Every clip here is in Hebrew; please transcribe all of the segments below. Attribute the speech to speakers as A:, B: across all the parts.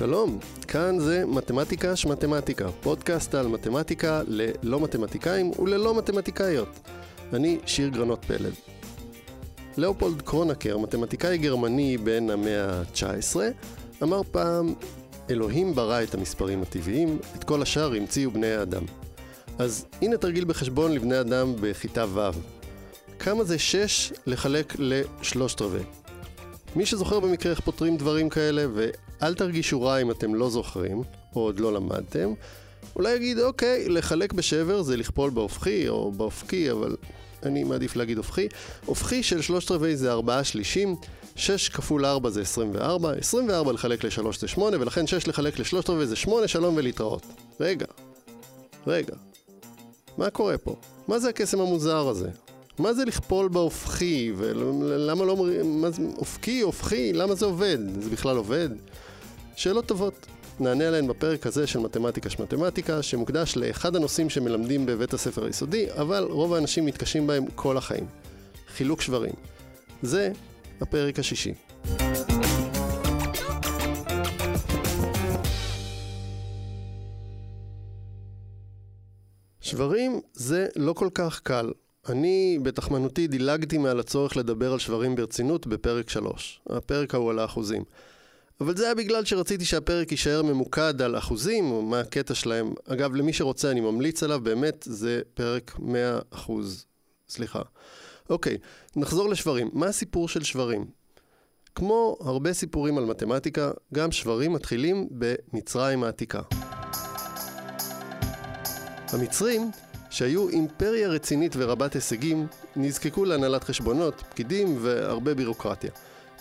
A: שלום, כאן זה מתמטיקה שמתמטיקה, פודקאסט על מתמטיקה ללא מתמטיקאים וללא מתמטיקאיות. אני שיר גרנות פלד. לאופולד קרונקר, מתמטיקאי גרמני בן המאה ה-19, אמר פעם, אלוהים ברא את המספרים הטבעיים, את כל השאר המציאו בני האדם. אז הנה תרגיל בחשבון לבני אדם בכיתה ו'. כמה זה 6 לחלק לשלושת רבעי? מי שזוכר במקרה איך פותרים דברים כאלה, ואל תרגישו רע אם אתם לא זוכרים, או עוד לא למדתם, אולי יגיד, אוקיי, לחלק בשבר זה לכפול בהופכי או באופקי, אבל אני מעדיף להגיד הופכי. הופכי של שלושת רבעי זה ארבעה שלישים, 6 כפול 4 זה 24, 24 לחלק ל-3 זה 8, ולכן 6 לחלק לשלושת רבעי זה 8, שלום ולהתראות. רגע, רגע, מה קורה פה? מה זה הקסם המוזר הזה? מה זה לכפול בהופכי, ולמה לא אומרים, מה זה, אופקי, הופכי, למה זה עובד? זה בכלל עובד? שאלות טובות. נענה עליהן בפרק הזה של מתמטיקה שמתמטיקה, שמוקדש לאחד הנושאים שמלמדים בבית הספר היסודי, אבל רוב האנשים מתקשים בהם כל החיים. חילוק שברים. זה הפרק השישי. שברים זה לא כל כך קל. אני בתחמנותי דילגתי מעל הצורך לדבר על שברים ברצינות בפרק 3. הפרק ההוא על האחוזים. אבל זה היה בגלל שרציתי שהפרק יישאר ממוקד על אחוזים, או מה הקטע שלהם. אגב, למי שרוצה, אני ממליץ עליו, באמת, זה פרק 100 אחוז. סליחה. אוקיי, נחזור לשברים. מה הסיפור של שברים? כמו הרבה סיפורים על מתמטיקה, גם שברים מתחילים במצרים העתיקה. המצרים, שהיו אימפריה רצינית ורבת הישגים, נזקקו להנהלת חשבונות, פקידים והרבה בירוקרטיה.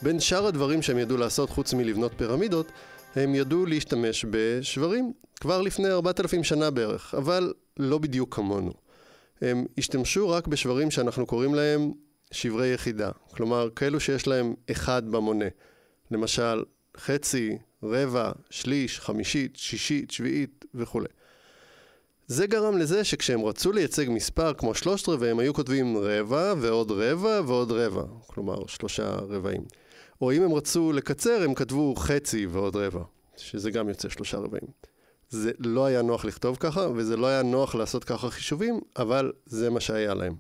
A: בין שאר הדברים שהם ידעו לעשות חוץ מלבנות פירמידות, הם ידעו להשתמש בשברים, כבר לפני 4,000 שנה בערך, אבל לא בדיוק כמונו. הם השתמשו רק בשברים שאנחנו קוראים להם שברי יחידה, כלומר כאלו שיש להם אחד במונה. למשל, חצי, רבע, שליש, חמישית, שישית, שביעית וכולי. זה גרם לזה שכשהם רצו לייצג מספר כמו שלושת רבעי, הם היו כותבים רבע ועוד רבע ועוד רבע, כלומר שלושה רבעים. או אם הם רצו לקצר, הם כתבו חצי ועוד רבע, שזה גם יוצא שלושה רבעים. זה לא היה נוח לכתוב ככה, וזה לא היה נוח לעשות ככה חישובים, אבל זה מה שהיה להם.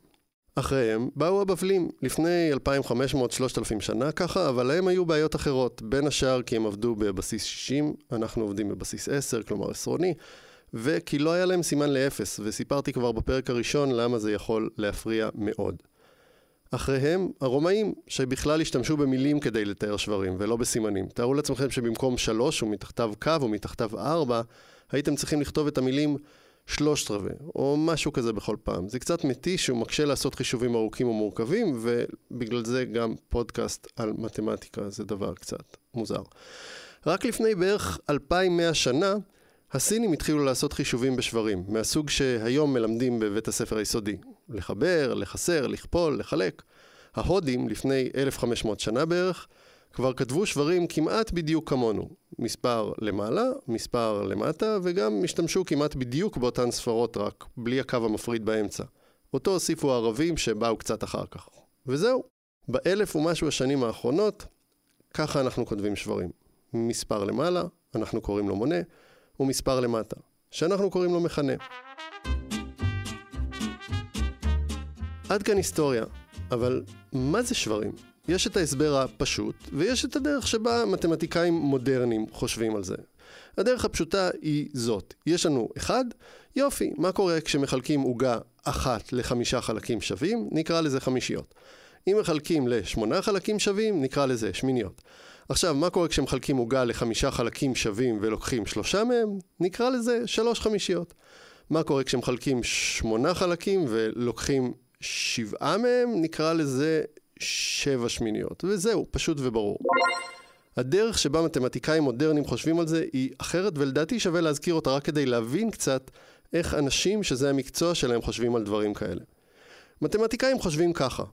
A: אחריהם באו הבבלים, לפני 2,500-3,000 שנה ככה, אבל להם היו בעיות אחרות, בין השאר כי הם עבדו בבסיס 60, אנחנו עובדים בבסיס 10, כלומר עשרוני, וכי לא היה להם סימן לאפס, וסיפרתי כבר בפרק הראשון למה זה יכול להפריע מאוד. אחריהם, הרומאים, שבכלל השתמשו במילים כדי לתאר שברים, ולא בסימנים. תארו לעצמכם שבמקום שלוש ומתחתיו קו ומתחתיו ארבע, הייתם צריכים לכתוב את המילים שלושת רבעי, או משהו כזה בכל פעם. זה קצת מתיש ומקשה לעשות חישובים ארוכים ומורכבים, ובגלל זה גם פודקאסט על מתמטיקה זה דבר קצת מוזר. רק לפני בערך 2,100 שנה, הסינים התחילו לעשות חישובים בשברים, מהסוג שהיום מלמדים בבית הספר היסודי. לחבר, לחסר, לכפול, לחלק. ההודים, לפני 1,500 שנה בערך, כבר כתבו שברים כמעט בדיוק כמונו. מספר למעלה, מספר למטה, וגם השתמשו כמעט בדיוק באותן ספרות, רק בלי הקו המפריד באמצע. אותו הוסיפו הערבים שבאו קצת אחר כך. וזהו. באלף ומשהו השנים האחרונות, ככה אנחנו כותבים שברים. מספר למעלה, אנחנו קוראים לו מונה, ומספר למטה, שאנחנו קוראים לו מכנה. עד כאן היסטוריה, אבל מה זה שברים? יש את ההסבר הפשוט, ויש את הדרך שבה מתמטיקאים מודרניים חושבים על זה. הדרך הפשוטה היא זאת, יש לנו אחד, יופי, מה קורה כשמחלקים עוגה אחת לחמישה חלקים שווים? נקרא לזה חמישיות. אם מחלקים לשמונה חלקים שווים, נקרא לזה שמיניות. עכשיו, מה קורה כשמחלקים עוגה לחמישה חלקים שווים ולוקחים שלושה מהם? נקרא לזה שלוש חמישיות. מה קורה כשמחלקים שמונה חלקים ולוקחים שבעה מהם? נקרא לזה שבע שמיניות. וזהו, פשוט וברור. הדרך שבה מתמטיקאים מודרניים חושבים על זה היא אחרת, ולדעתי שווה להזכיר אותה רק כדי להבין קצת איך אנשים שזה המקצוע שלהם חושבים על דברים כאלה. מתמטיקאים חושבים ככה,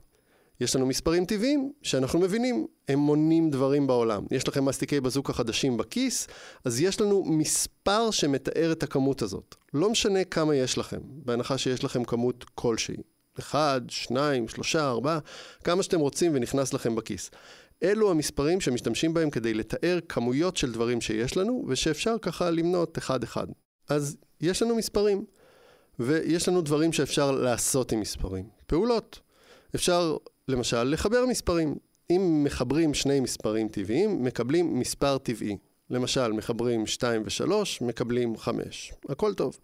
A: יש לנו מספרים טבעיים שאנחנו מבינים, הם מונים דברים בעולם. יש לכם מסטיקי בזוקה חדשים בכיס, אז יש לנו מספר שמתאר את הכמות הזאת. לא משנה כמה יש לכם, בהנחה שיש לכם כמות כלשהי. אחד, שניים, שלושה, ארבעה, כמה שאתם רוצים ונכנס לכם בכיס. אלו המספרים שמשתמשים בהם כדי לתאר כמויות של דברים שיש לנו, ושאפשר ככה למנות אחד-אחד. אז יש לנו מספרים, ויש לנו דברים שאפשר לעשות עם מספרים. פעולות. אפשר, למשל, לחבר מספרים. אם מחברים שני מספרים טבעיים, מקבלים מספר טבעי. למשל, מחברים 2 ו-3, מקבלים 5. הכל טוב.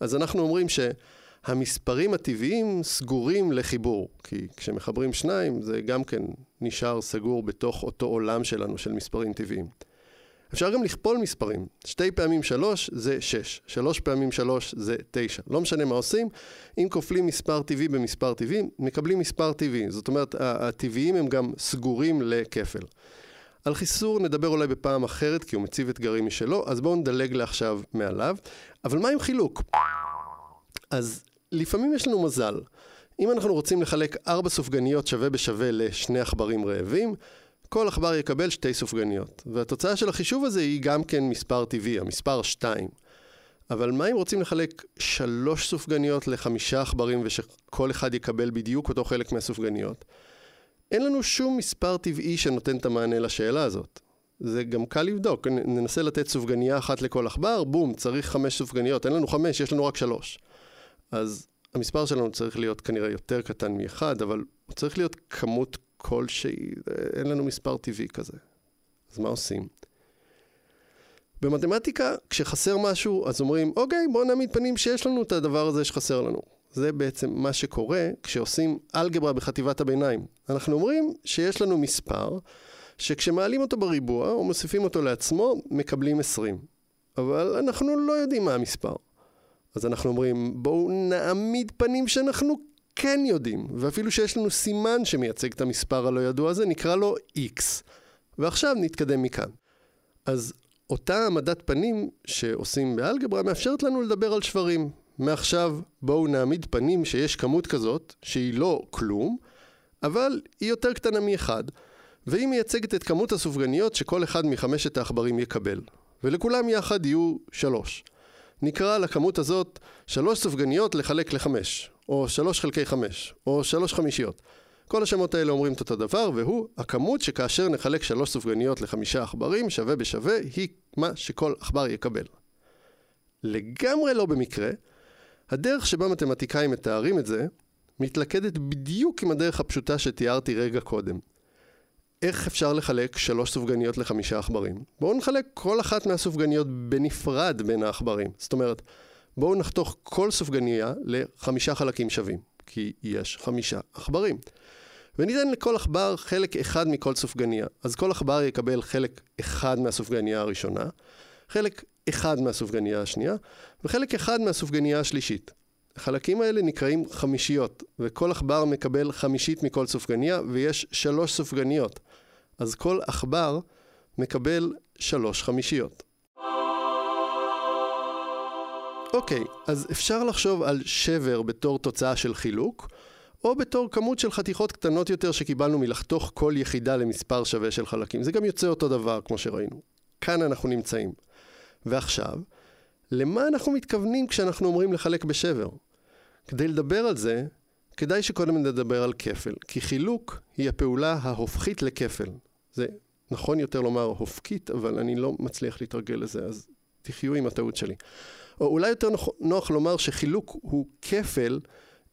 A: אז אנחנו אומרים שהמספרים הטבעיים סגורים לחיבור, כי כשמחברים שניים זה גם כן נשאר סגור בתוך אותו עולם שלנו של מספרים טבעיים. אפשר גם לכפול מספרים. שתי פעמים שלוש זה שש, שלוש פעמים שלוש זה תשע. לא משנה מה עושים, אם כופלים מספר טבעי במספר טבעי, מקבלים מספר טבעי. זאת אומרת, הטבעיים הם גם סגורים לכפל. על חיסור נדבר אולי בפעם אחרת, כי הוא מציב אתגרים משלו, אז בואו נדלג לעכשיו מעליו. אבל מה עם חילוק? אז לפעמים יש לנו מזל. אם אנחנו רוצים לחלק ארבע סופגניות שווה בשווה לשני עכברים רעבים, כל עכבר יקבל שתי סופגניות. והתוצאה של החישוב הזה היא גם כן מספר טבעי, המספר 2. אבל מה אם רוצים לחלק שלוש סופגניות לחמישה עכברים ושכל אחד יקבל בדיוק אותו חלק מהסופגניות? אין לנו שום מספר טבעי שנותן את המענה לשאלה הזאת. זה גם קל לבדוק, ננסה לתת סופגניה אחת לכל עכבר, בום, צריך חמש סופגניות, אין לנו חמש, יש לנו רק שלוש. אז המספר שלנו צריך להיות כנראה יותר קטן מאחד, אבל הוא צריך להיות כמות כלשהי, אין לנו מספר טבעי כזה. אז מה עושים? במתמטיקה, כשחסר משהו, אז אומרים, אוקיי, בואו נעמיד פנים שיש לנו את הדבר הזה שחסר לנו. זה בעצם מה שקורה כשעושים אלגברה בחטיבת הביניים. אנחנו אומרים שיש לנו מספר, שכשמעלים אותו בריבוע, או מוסיפים אותו לעצמו, מקבלים 20. אבל אנחנו לא יודעים מה המספר. אז אנחנו אומרים, בואו נעמיד פנים שאנחנו כן יודעים, ואפילו שיש לנו סימן שמייצג את המספר הלא ידוע הזה, נקרא לו x. ועכשיו נתקדם מכאן. אז אותה העמדת פנים שעושים באלגברה מאפשרת לנו לדבר על שברים. מעכשיו בואו נעמיד פנים שיש כמות כזאת, שהיא לא כלום, אבל היא יותר קטנה מאחד, והיא מייצגת את כמות הסופגניות שכל אחד מחמשת העכברים יקבל. ולכולם יחד יהיו שלוש. נקרא לכמות הזאת שלוש סופגניות לחלק לחמש, או שלוש חלקי חמש, או שלוש חמישיות. כל השמות האלה אומרים את אותו דבר, והוא הכמות שכאשר נחלק שלוש סופגניות לחמישה עכברים, שווה בשווה, היא מה שכל עכבר יקבל. לגמרי לא במקרה, הדרך שבה מתמטיקאים מתארים את זה, מתלכדת בדיוק עם הדרך הפשוטה שתיארתי רגע קודם. איך אפשר לחלק שלוש סופגניות לחמישה עכברים? בואו נחלק כל אחת מהסופגניות בנפרד בין העכברים. זאת אומרת, בואו נחתוך כל סופגניה לחמישה חלקים שווים, כי יש חמישה עכברים. וניתן לכל עכבר חלק אחד מכל סופגניה. אז כל עכבר יקבל חלק אחד מהסופגניה הראשונה, חלק אחד מהסופגניה השנייה, וחלק אחד מהסופגניה השלישית. החלקים האלה נקראים חמישיות, וכל עכבר מקבל חמישית מכל סופגניה, ויש שלוש סופגניות. אז כל עכבר מקבל שלוש חמישיות. אוקיי, אז אפשר לחשוב על שבר בתור תוצאה של חילוק, או בתור כמות של חתיכות קטנות יותר שקיבלנו מלחתוך כל יחידה למספר שווה של חלקים. זה גם יוצא אותו דבר, כמו שראינו. כאן אנחנו נמצאים. ועכשיו, למה אנחנו מתכוונים כשאנחנו אומרים לחלק בשבר? כדי לדבר על זה, כדאי שקודם נדבר על כפל, כי חילוק היא הפעולה ההופכית לכפל. זה נכון יותר לומר הופקית, אבל אני לא מצליח להתרגל לזה, אז תחיו עם הטעות שלי. או אולי יותר נוח, נוח לומר שחילוק הוא כפל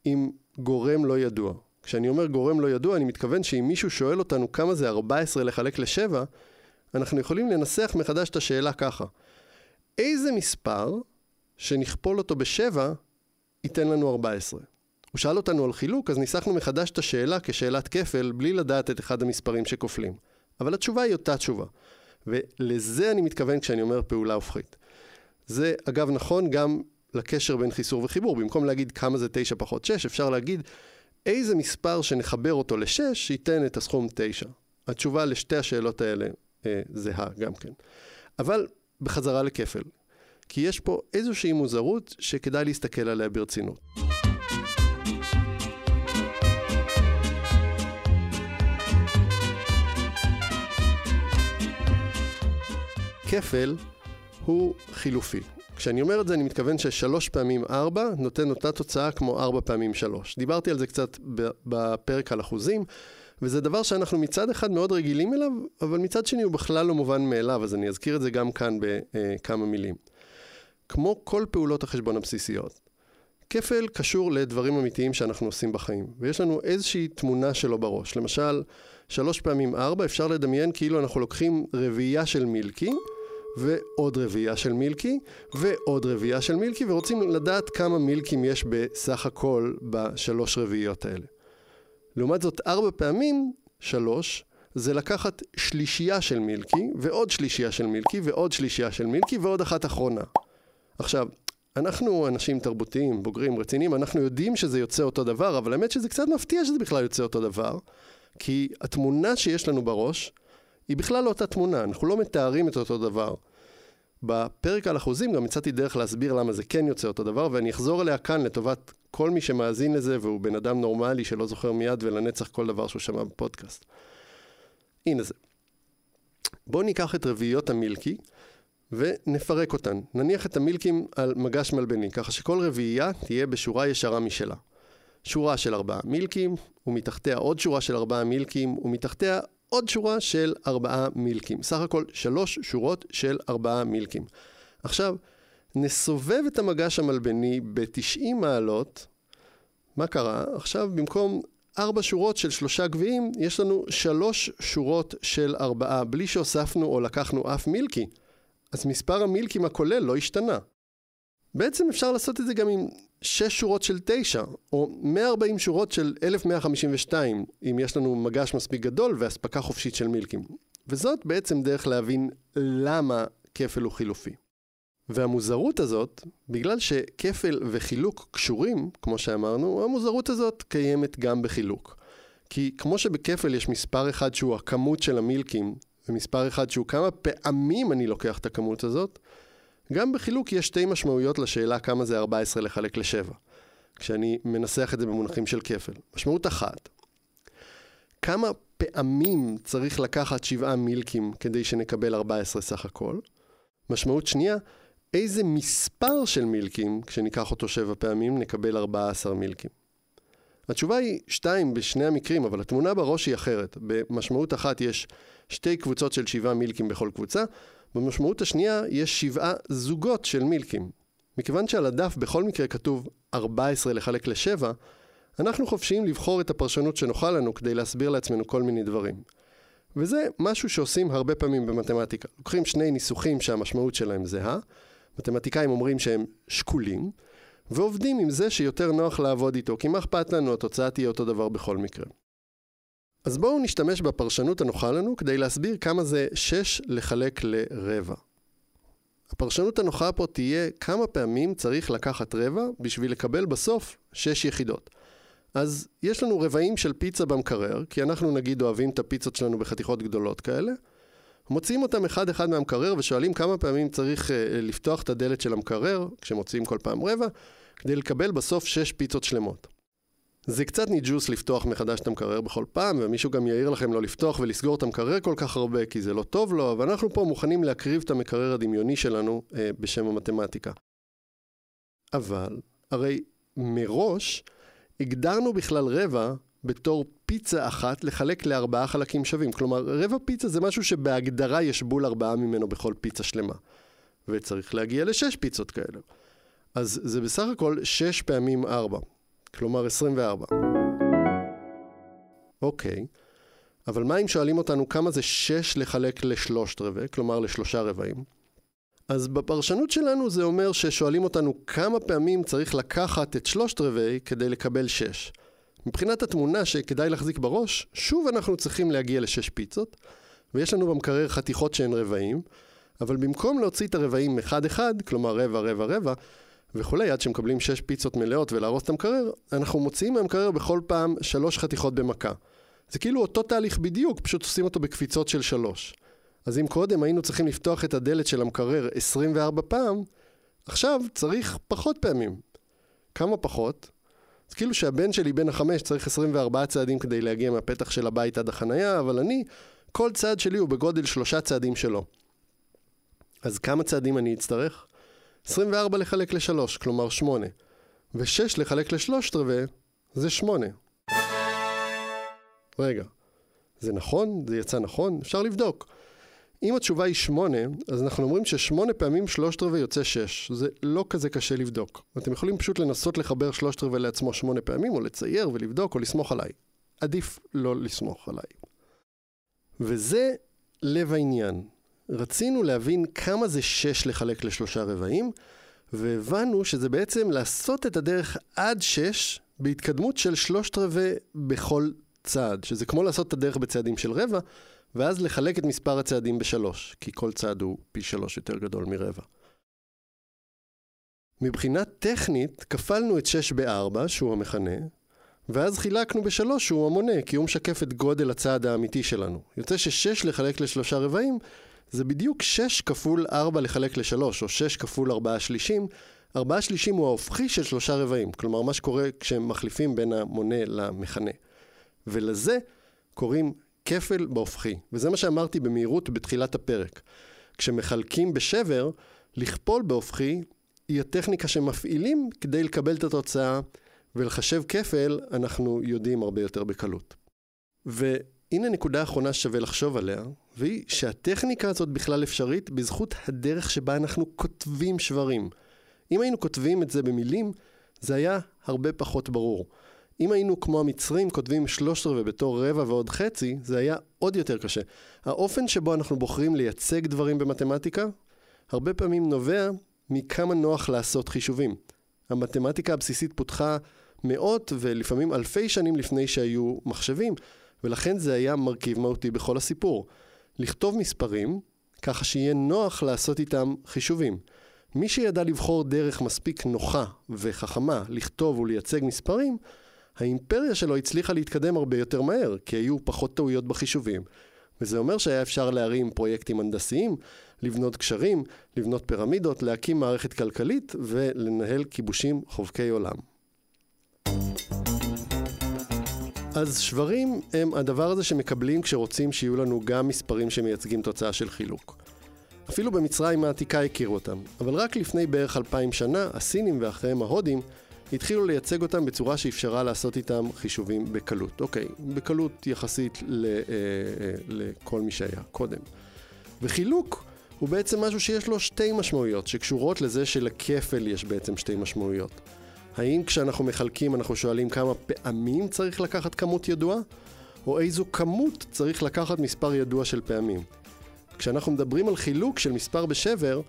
A: עם גורם לא ידוע. כשאני אומר גורם לא ידוע, אני מתכוון שאם מישהו שואל אותנו כמה זה 14 לחלק ל-7, אנחנו יכולים לנסח מחדש את השאלה ככה: איזה מספר שנכפול אותו ב-7 ייתן לנו 14? הוא שאל אותנו על חילוק, אז ניסחנו מחדש את השאלה כשאלת כפל, בלי לדעת את אחד המספרים שכופלים. אבל התשובה היא אותה תשובה. ולזה אני מתכוון כשאני אומר פעולה הופכית. זה אגב נכון גם לקשר בין חיסור וחיבור. במקום להגיד כמה זה 9 פחות 6, אפשר להגיד איזה מספר שנחבר אותו ל-6 ייתן את הסכום 9. התשובה לשתי השאלות האלה אה, זהה גם כן. אבל בחזרה לכפל. כי יש פה איזושהי מוזרות שכדאי להסתכל עליה ברצינות. כפל הוא חילופי. כשאני אומר את זה אני מתכוון ששלוש פעמים ארבע נותן אותה תוצאה כמו ארבע פעמים שלוש. דיברתי על זה קצת בפרק על אחוזים, וזה דבר שאנחנו מצד אחד מאוד רגילים אליו, אבל מצד שני הוא בכלל לא מובן מאליו, אז אני אזכיר את זה גם כאן בכמה מילים. כמו כל פעולות החשבון הבסיסיות, כפל קשור לדברים אמיתיים שאנחנו עושים בחיים, ויש לנו איזושהי תמונה שלו בראש. למשל, שלוש פעמים ארבע, אפשר לדמיין כאילו אנחנו לוקחים רביעייה של מילקי, ועוד רביעייה של מילקי, ועוד רביעייה של מילקי, ורוצים לדעת כמה מילקים יש בסך הכל בשלוש רביעיות האלה. לעומת זאת, ארבע פעמים שלוש, זה לקחת שלישייה של מילקי, ועוד שלישייה של מילקי, ועוד שלישייה של מילקי, ועוד אחת אחרונה. עכשיו, אנחנו אנשים תרבותיים, בוגרים, רציניים, אנחנו יודעים שזה יוצא אותו דבר, אבל האמת שזה קצת מפתיע שזה בכלל יוצא אותו דבר, כי התמונה שיש לנו בראש, היא בכלל לא אותה תמונה, אנחנו לא מתארים את אותו דבר. בפרק על אחוזים גם הצעתי דרך להסביר למה זה כן יוצא אותו דבר, ואני אחזור עליה כאן לטובת כל מי שמאזין לזה והוא בן אדם נורמלי שלא זוכר מיד ולנצח כל דבר שהוא שמע בפודקאסט. הנה זה. בואו ניקח את רביעיות המילקי ונפרק אותן. נניח את המילקים על מגש מלבני, ככה שכל רביעייה תהיה בשורה ישרה משלה. שורה של ארבעה מילקים, ומתחתיה עוד שורה של ארבעה מילקים, ומתחתיה עוד שורה של ארבעה מילקים. סך הכל שלוש שורות של ארבעה מילקים. עכשיו, נסובב את המגש המלבני ב-90 מעלות. מה קרה? עכשיו במקום ארבע שורות של שלושה גביעים, יש לנו שלוש שורות של ארבעה, בלי שהוספנו או לקחנו אף מילקי. אז מספר המילקים הכולל לא השתנה. בעצם אפשר לעשות את זה גם עם 6 שורות של 9, או 140 שורות של 1152, אם יש לנו מגש מספיק גדול ואספקה חופשית של מילקים. וזאת בעצם דרך להבין למה כפל הוא חילופי. והמוזרות הזאת, בגלל שכפל וחילוק קשורים, כמו שאמרנו, המוזרות הזאת קיימת גם בחילוק. כי כמו שבכפל יש מספר אחד שהוא הכמות של המילקים, ומספר אחד שהוא כמה פעמים אני לוקח את הכמות הזאת, גם בחילוק יש שתי משמעויות לשאלה כמה זה 14 לחלק ל-7, כשאני מנסח את זה במונחים של כפל. משמעות אחת, כמה פעמים צריך לקחת 7 מילקים כדי שנקבל 14 סך הכל? משמעות שנייה, איזה מספר של מילקים, כשניקח אותו 7 פעמים, נקבל 14 מילקים. התשובה היא 2 בשני המקרים, אבל התמונה בראש היא אחרת. במשמעות אחת יש שתי קבוצות של 7 מילקים בכל קבוצה, במשמעות השנייה יש שבעה זוגות של מילקים. מכיוון שעל הדף בכל מקרה כתוב 14 לחלק ל-7, אנחנו חופשיים לבחור את הפרשנות שנוחה לנו כדי להסביר לעצמנו כל מיני דברים. וזה משהו שעושים הרבה פעמים במתמטיקה. לוקחים שני ניסוחים שהמשמעות שלהם זהה, מתמטיקאים אומרים שהם שקולים, ועובדים עם זה שיותר נוח לעבוד איתו, כי מה אכפת לנו, התוצאה תהיה אותו דבר בכל מקרה. אז בואו נשתמש בפרשנות הנוחה לנו כדי להסביר כמה זה 6 לחלק לרבע. הפרשנות הנוחה פה תהיה כמה פעמים צריך לקחת רבע בשביל לקבל בסוף 6 יחידות. אז יש לנו רבעים של פיצה במקרר, כי אנחנו נגיד אוהבים את הפיצות שלנו בחתיכות גדולות כאלה. מוציאים אותם אחד אחד מהמקרר ושואלים כמה פעמים צריך uh, לפתוח את הדלת של המקרר, כשמוציאים כל פעם רבע, כדי לקבל בסוף 6 פיצות שלמות. זה קצת ניג'וס לפתוח מחדש את המקרר בכל פעם, ומישהו גם יעיר לכם לא לפתוח ולסגור את המקרר כל כך הרבה, כי זה לא טוב לו, ואנחנו פה מוכנים להקריב את המקרר הדמיוני שלנו אה, בשם המתמטיקה. אבל, הרי מראש הגדרנו בכלל רבע בתור פיצה אחת לחלק לארבעה חלקים שווים. כלומר, רבע פיצה זה משהו שבהגדרה יש בול ארבעה ממנו בכל פיצה שלמה. וצריך להגיע לשש פיצות כאלה. אז זה בסך הכל שש פעמים ארבע. כלומר 24. אוקיי, אבל מה אם שואלים אותנו כמה זה 6 לחלק לשלושת רבעי, כלומר לשלושה רבעים? אז בפרשנות שלנו זה אומר ששואלים אותנו כמה פעמים צריך לקחת את שלושת רבעי כדי לקבל 6. מבחינת התמונה שכדאי להחזיק בראש, שוב אנחנו צריכים להגיע לשש פיצות, ויש לנו במקרר חתיכות שהן רבעים, אבל במקום להוציא את הרבעים אחד-אחד, כלומר רבע, רבע, רבע, וכולי, עד שמקבלים שש פיצות מלאות ולהרוס את המקרר, אנחנו מוציאים מהמקרר בכל פעם שלוש חתיכות במכה. זה כאילו אותו תהליך בדיוק, פשוט עושים אותו בקפיצות של שלוש. אז אם קודם היינו צריכים לפתוח את הדלת של המקרר 24 פעם, עכשיו צריך פחות פעמים. כמה פחות? אז כאילו שהבן שלי בן החמש צריך 24 צעדים כדי להגיע מהפתח של הבית עד החנייה, אבל אני, כל צעד שלי הוא בגודל שלושה צעדים שלו. אז כמה צעדים אני אצטרך? 24 לחלק ל-3, כלומר 8. ו-6 לחלק לשלושת רבעי זה 8. רגע, זה נכון? זה יצא נכון? אפשר לבדוק. אם התשובה היא שמונה, אז אנחנו אומרים ששמונה פעמים שלושת רבעי יוצא שש. זה לא כזה קשה לבדוק. אתם יכולים פשוט לנסות לחבר שלושת רבעי לעצמו שמונה פעמים, או לצייר ולבדוק, או לסמוך עליי. עדיף לא לסמוך עליי. וזה לב העניין. רצינו להבין כמה זה שש לחלק לשלושה רבעים, והבנו שזה בעצם לעשות את הדרך עד שש בהתקדמות של שלושת רבעי בכל צעד, שזה כמו לעשות את הדרך בצעדים של רבע, ואז לחלק את מספר הצעדים בשלוש, כי כל צעד הוא פי שלוש יותר גדול מרבע. מבחינה טכנית, כפלנו את שש בארבע, שהוא המכנה, ואז חילקנו בשלוש, שהוא המונה, כי הוא משקף את גודל הצעד האמיתי שלנו. יוצא ששש לחלק לשלושה רבעים, זה בדיוק שש כפול ארבע לחלק לשלוש, או שש כפול ארבעה שלישים. ארבעה שלישים הוא ההופכי של שלושה רבעים, כלומר מה שקורה כשהם מחליפים בין המונה למכנה. ולזה קוראים כפל בהופכי, וזה מה שאמרתי במהירות בתחילת הפרק. כשמחלקים בשבר, לכפול בהופכי היא הטכניקה שמפעילים כדי לקבל את התוצאה, ולחשב כפל אנחנו יודעים הרבה יותר בקלות. והנה נקודה אחרונה ששווה לחשוב עליה, והיא שהטכניקה הזאת בכלל אפשרית בזכות הדרך שבה אנחנו כותבים שברים. אם היינו כותבים את זה במילים, זה היה הרבה פחות ברור. אם היינו כמו המצרים כותבים שלושת רבעי בתור רבע ועוד חצי, זה היה עוד יותר קשה. האופן שבו אנחנו בוחרים לייצג דברים במתמטיקה, הרבה פעמים נובע מכמה נוח לעשות חישובים. המתמטיקה הבסיסית פותחה מאות ולפעמים אלפי שנים לפני שהיו מחשבים, ולכן זה היה מרכיב מהותי בכל הסיפור. לכתוב מספרים, ככה שיהיה נוח לעשות איתם חישובים. מי שידע לבחור דרך מספיק נוחה וחכמה לכתוב ולייצג מספרים, האימפריה שלו הצליחה להתקדם הרבה יותר מהר, כי היו פחות טעויות בחישובים. וזה אומר שהיה אפשר להרים פרויקטים הנדסיים, לבנות קשרים, לבנות פירמידות, להקים מערכת כלכלית ולנהל כיבושים חובקי עולם. אז שברים הם הדבר הזה שמקבלים כשרוצים שיהיו לנו גם מספרים שמייצגים תוצאה של חילוק. אפילו במצרים העתיקה הכירו אותם, אבל רק לפני בערך אלפיים שנה, הסינים ואחריהם ההודים התחילו לייצג אותם בצורה שאפשרה לעשות איתם חישובים בקלות. אוקיי, בקלות יחסית ל, אה, אה, לכל מי שהיה קודם. וחילוק הוא בעצם משהו שיש לו שתי משמעויות, שקשורות לזה שלכפל יש בעצם שתי משמעויות. האם כשאנחנו מחלקים אנחנו שואלים כמה פעמים צריך לקחת כמות ידועה, או איזו כמות צריך לקחת מספר ידוע של פעמים. כשאנחנו מדברים על חילוק של מספר בשבר,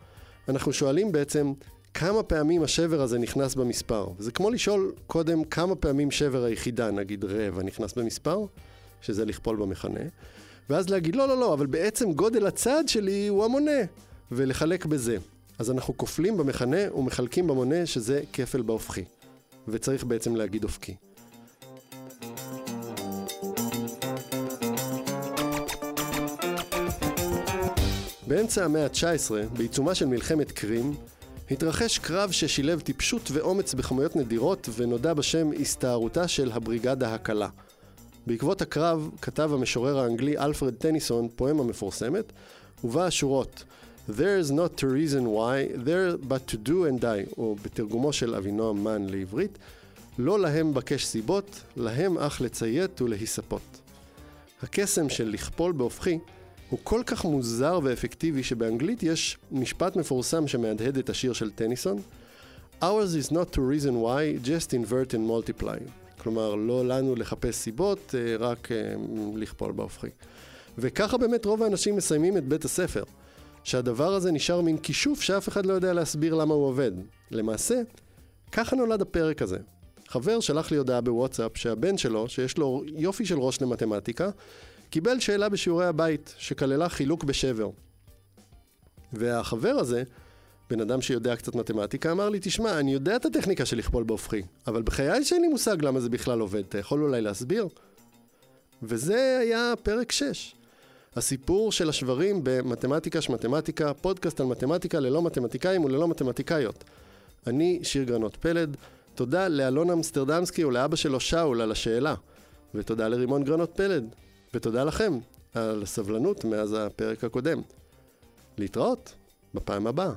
A: אנחנו שואלים בעצם כמה פעמים השבר הזה נכנס במספר. זה כמו לשאול קודם כמה פעמים שבר היחידה, נגיד רבע, נכנס במספר, שזה לכפול במכנה, ואז להגיד לא, לא, לא, אבל בעצם גודל הצעד שלי הוא המונה, ולחלק בזה. אז אנחנו כופלים במכנה ומחלקים במונה שזה כפל בהופכי. וצריך בעצם להגיד אופקי. באמצע המאה ה-19, בעיצומה של מלחמת קרים, התרחש קרב ששילב טיפשות ואומץ בכמויות נדירות ונודע בשם הסתערותה של הבריגדה הקלה. בעקבות הקרב כתב המשורר האנגלי אלפרד טניסון פואמה מפורסמת, ובה השורות There is not a reason why, there but to do and die, או בתרגומו של אבינועם מן לעברית, לא להם בקש סיבות, להם אך לציית ולהיספות. הקסם של לכפול בהופכי הוא כל כך מוזר ואפקטיבי שבאנגלית יש משפט מפורסם שמהדהד את השיר של טניסון Ours is not to reason why, just invert and multiply. כלומר, לא לנו לחפש סיבות, אה, רק אה, לכפול בהופכי. וככה באמת רוב האנשים מסיימים את בית הספר. שהדבר הזה נשאר מין כישוף שאף אחד לא יודע להסביר למה הוא עובד. למעשה, ככה נולד הפרק הזה. חבר שלח לי הודעה בוואטסאפ שהבן שלו, שיש לו יופי של ראש למתמטיקה, קיבל שאלה בשיעורי הבית שכללה חילוק בשבר. והחבר הזה, בן אדם שיודע קצת מתמטיקה, אמר לי, תשמע, אני יודע את הטכניקה של לכפול בהופכי, אבל בחיי שאין לי מושג למה זה בכלל עובד, אתה יכול אולי להסביר? וזה היה פרק 6. הסיפור של השברים במתמטיקה שמתמטיקה, פודקאסט על מתמטיקה ללא מתמטיקאים וללא מתמטיקאיות. אני שיר גרנות פלד, תודה לאלון אמסטרדמסקי ולאבא שלו שאול על השאלה, ותודה לרימון גרנות פלד, ותודה לכם על הסבלנות מאז הפרק הקודם. להתראות בפעם הבאה.